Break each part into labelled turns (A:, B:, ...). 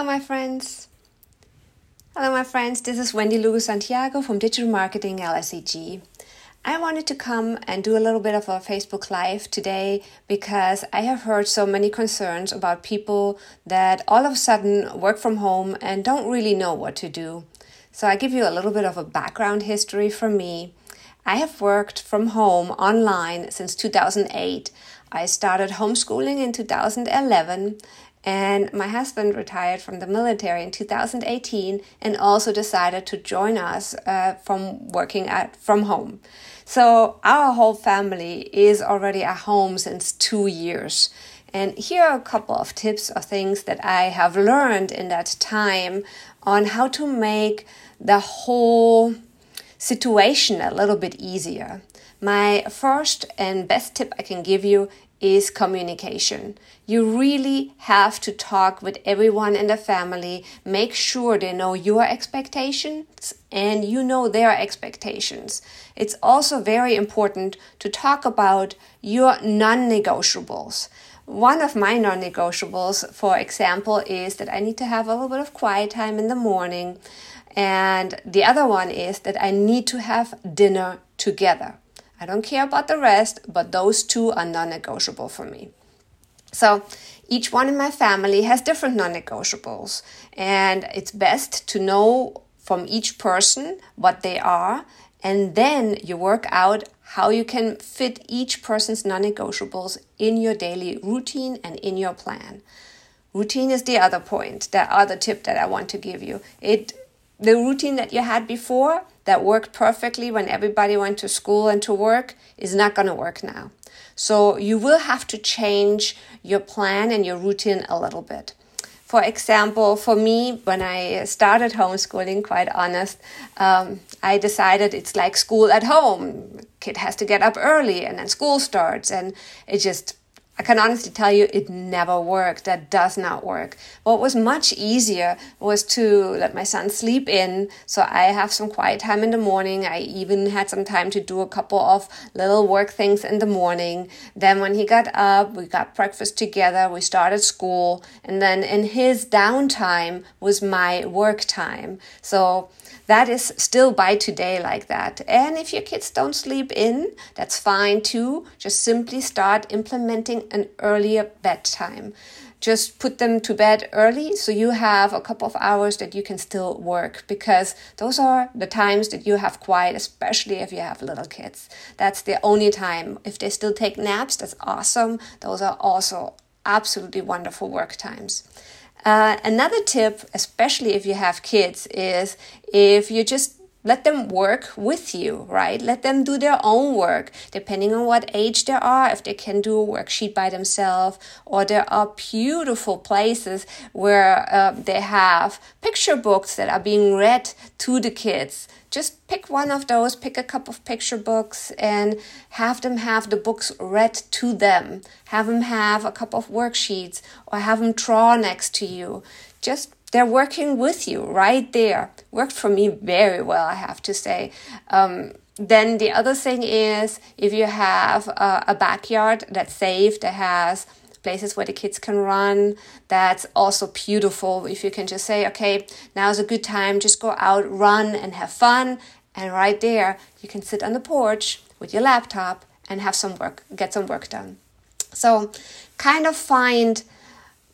A: Hello, my friends. Hello, my friends. This is Wendy Lugo Santiago from Digital Marketing LSEG. I wanted to come and do a little bit of a Facebook Live today because I have heard so many concerns about people that all of a sudden work from home and don't really know what to do. So I give you a little bit of a background history from me. I have worked from home online since 2008. I started homeschooling in 2011 and my husband retired from the military in 2018 and also decided to join us uh, from working at from home. So our whole family is already at home since two years. And here are a couple of tips or things that I have learned in that time on how to make the whole situation a little bit easier. My first and best tip I can give you is communication. You really have to talk with everyone in the family, make sure they know your expectations and you know their expectations. It's also very important to talk about your non negotiables. One of my non negotiables, for example, is that I need to have a little bit of quiet time in the morning. And the other one is that I need to have dinner together. I don't care about the rest, but those two are non negotiable for me. So each one in my family has different non negotiables, and it's best to know from each person what they are, and then you work out how you can fit each person's non negotiables in your daily routine and in your plan. Routine is the other point, the other tip that I want to give you. It the routine that you had before that worked perfectly when everybody went to school and to work is not going to work now. So you will have to change your plan and your routine a little bit. For example, for me, when I started homeschooling, quite honest, um, I decided it's like school at home. Kid has to get up early and then school starts and it just I can honestly tell you it never worked. That does not work. What was much easier was to let my son sleep in so I have some quiet time in the morning. I even had some time to do a couple of little work things in the morning. Then when he got up, we got breakfast together, we started school, and then in his downtime was my work time. So that is still by today like that. And if your kids don't sleep in, that's fine too. Just simply start implementing an earlier bedtime. Just put them to bed early so you have a couple of hours that you can still work because those are the times that you have quiet, especially if you have little kids. That's the only time. If they still take naps, that's awesome. Those are also absolutely wonderful work times. Uh, another tip, especially if you have kids, is if you just let them work with you, right? Let them do their own work, depending on what age they are, if they can do a worksheet by themselves, or there are beautiful places where uh, they have picture books that are being read to the kids just pick one of those, pick a couple of picture books, and have them have the books read to them. Have them have a couple of worksheets or have them draw next to you. Just they're working with you right there. Worked for me very well, I have to say. Um, then the other thing is if you have a, a backyard that's safe, that has places where the kids can run. That's also beautiful. If you can just say, okay, now's a good time, just go out, run, and have fun. And right there, you can sit on the porch with your laptop and have some work, get some work done. So, kind of find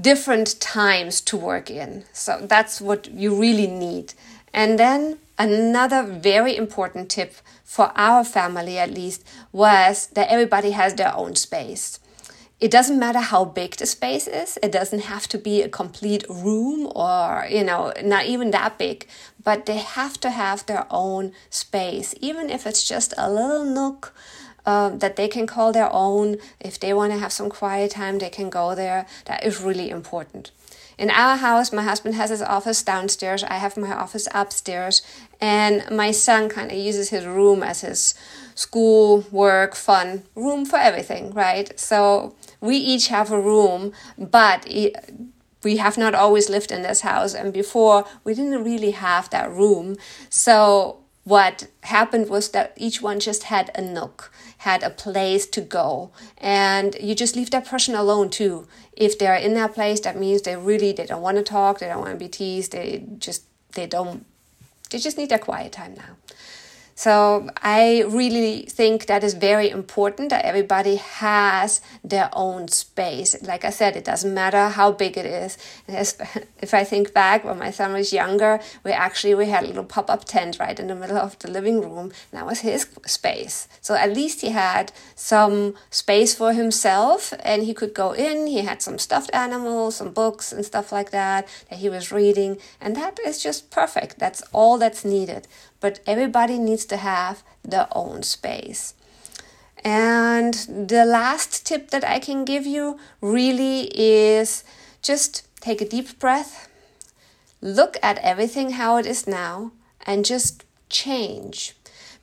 A: different times to work in. So, that's what you really need. And then another very important tip for our family, at least, was that everybody has their own space it doesn't matter how big the space is it doesn't have to be a complete room or you know not even that big but they have to have their own space even if it's just a little nook um, that they can call their own if they want to have some quiet time they can go there that is really important in our house, my husband has his office downstairs. I have my office upstairs. And my son kind of uses his room as his school, work, fun room for everything, right? So we each have a room, but we have not always lived in this house. And before, we didn't really have that room. So what happened was that each one just had a nook had a place to go. And you just leave that person alone too. If they're in that place, that means they really they don't want to talk, they don't want to be teased, they just they don't they just need their quiet time now. So I really think that is very important that everybody has their own space. Like I said, it doesn't matter how big it is. If I think back when my son was younger, we actually we had a little pop-up tent right in the middle of the living room. And that was his space. So at least he had some space for himself and he could go in. He had some stuffed animals, some books and stuff like that that he was reading. And that is just perfect. That's all that's needed but everybody needs to have their own space. And the last tip that I can give you really is just take a deep breath, look at everything how it is now, and just change.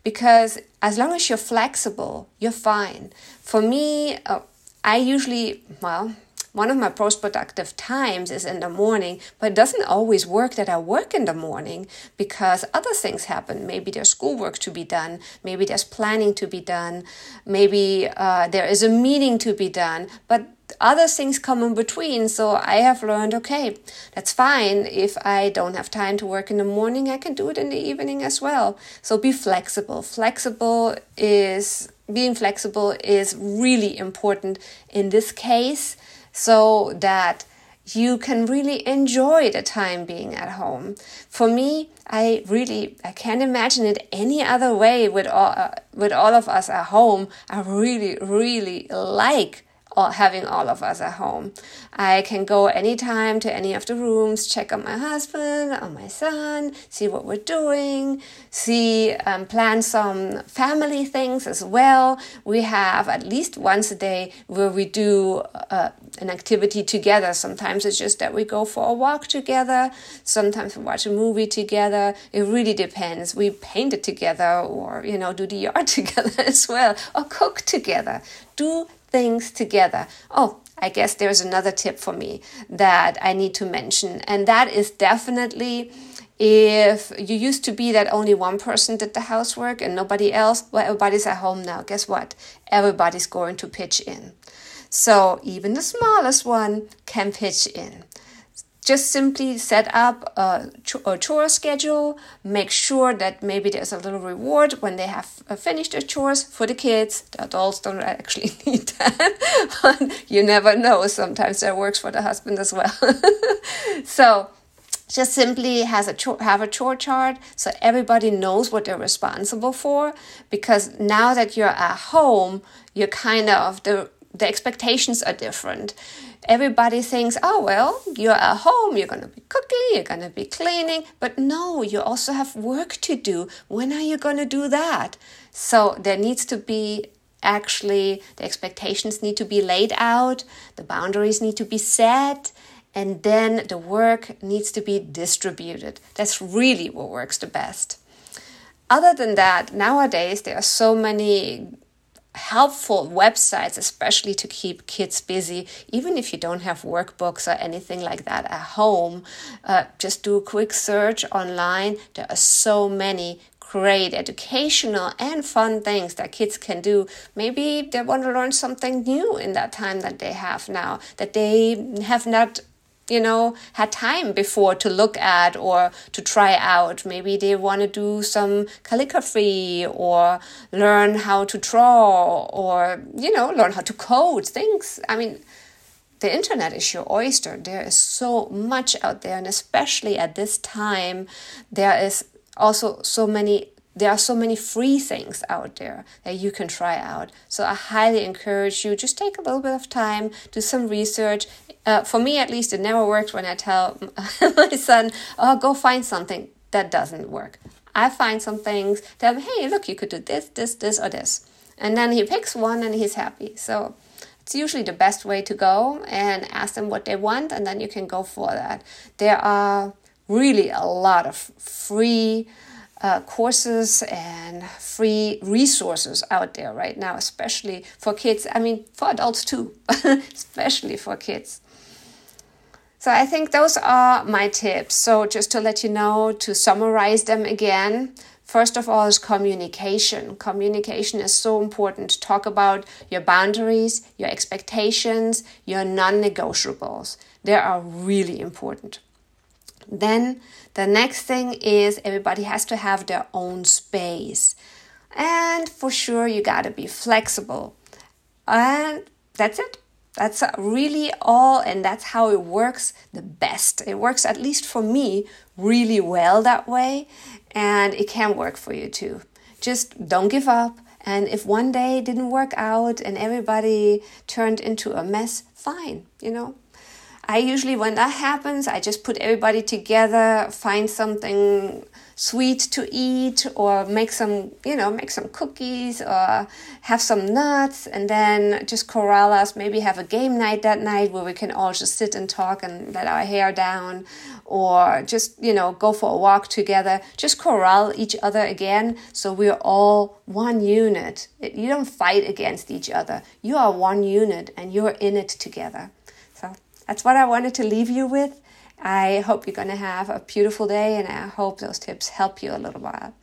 A: Because as long as you're flexible, you're fine. For me, uh, I usually, well, one of my most productive times is in the morning, but it doesn't always work that I work in the morning because other things happen. Maybe there's schoolwork to be done, maybe there's planning to be done, maybe uh, there is a meeting to be done, but other things come in between. So I have learned okay, that's fine. If I don't have time to work in the morning, I can do it in the evening as well. So be flexible. Flexible is being flexible is really important in this case so that you can really enjoy the time being at home. For me, I really I can't imagine it any other way with all uh, with all of us at home. I really really like all, having all of us at home. I can go anytime to any of the rooms, check on my husband, on my son, see what we're doing, see, um, plan some family things as well. We have at least once a day where we do uh, an activity together. Sometimes it's just that we go for a walk together. Sometimes we watch a movie together. It really depends. We paint it together or, you know, do the yard together as well or cook together. Do things together. Oh, I guess there's another tip for me that I need to mention, and that is definitely if you used to be that only one person did the housework and nobody else, well, everybody's at home now. Guess what? Everybody's going to pitch in. So even the smallest one can pitch in just simply set up a, a, chore schedule. Make sure that maybe there's a little reward when they have uh, finished their chores for the kids. The adults don't actually need that. you never know. Sometimes that works for the husband as well. so just simply has a chore, have a chore chart so everybody knows what they're responsible for because now that you're at home you're kind of the the expectations are different everybody thinks, oh, well, you're at home, you're going to be cooking, you're going to be cleaning. But no, you also have work to do. When are you going to do that? So there needs to be actually, the expectations need to be laid out, the boundaries need to be set. And then the work needs to be distributed. That's really what works the best. Other than that, nowadays there are so many helpful websites, especially to keep kids busy, even if you don't have workbooks or anything like that at home. Uh, just do a quick search online. There are so many great educational and fun things that kids can do. Maybe they want to learn something new in that time that they have now, that they have not you know, had time before to look at or to try out. Maybe they want to do some calligraphy or learn how to draw or, you know, learn how to code things. I mean, the internet is your oyster. There is so much out there, and especially at this time, there is also so many there are so many free things out there that you can try out. So I highly encourage you just take a little bit of time, do some research. Uh, for me, at least, it never works when I tell my son, "Oh, go find something." That doesn't work. I find some things. Tell him, "Hey, look, you could do this, this, this, or this," and then he picks one and he's happy. So it's usually the best way to go and ask them what they want, and then you can go for that. There are really a lot of free uh, courses and free resources out there right now, especially for kids. I mean, for adults too, especially for kids. So I think those are my tips. So just to let you know, to summarize them again. First of all, is communication. Communication is so important. Talk about your boundaries, your expectations, your non negotiables. They are really important. Then the next thing is everybody has to have their own space. And for sure, you got to be flexible. And that's it. That's really all, and that's how it works the best. It works, at least for me, really well that way, and it can work for you too. Just don't give up. And if one day didn't work out and everybody turned into a mess, fine, you know, I usually, when that happens, I just put everybody together, find something sweet to eat, or make some, you know, make some cookies, or have some nuts, and then just corral us. Maybe have a game night that night where we can all just sit and talk and let our hair down, or just, you know, go for a walk together. Just corral each other again so we're all one unit. You don't fight against each other, you are one unit and you're in it together that's what I wanted to leave you with. I hope you're going to have a beautiful day and I hope those tips help you a little while.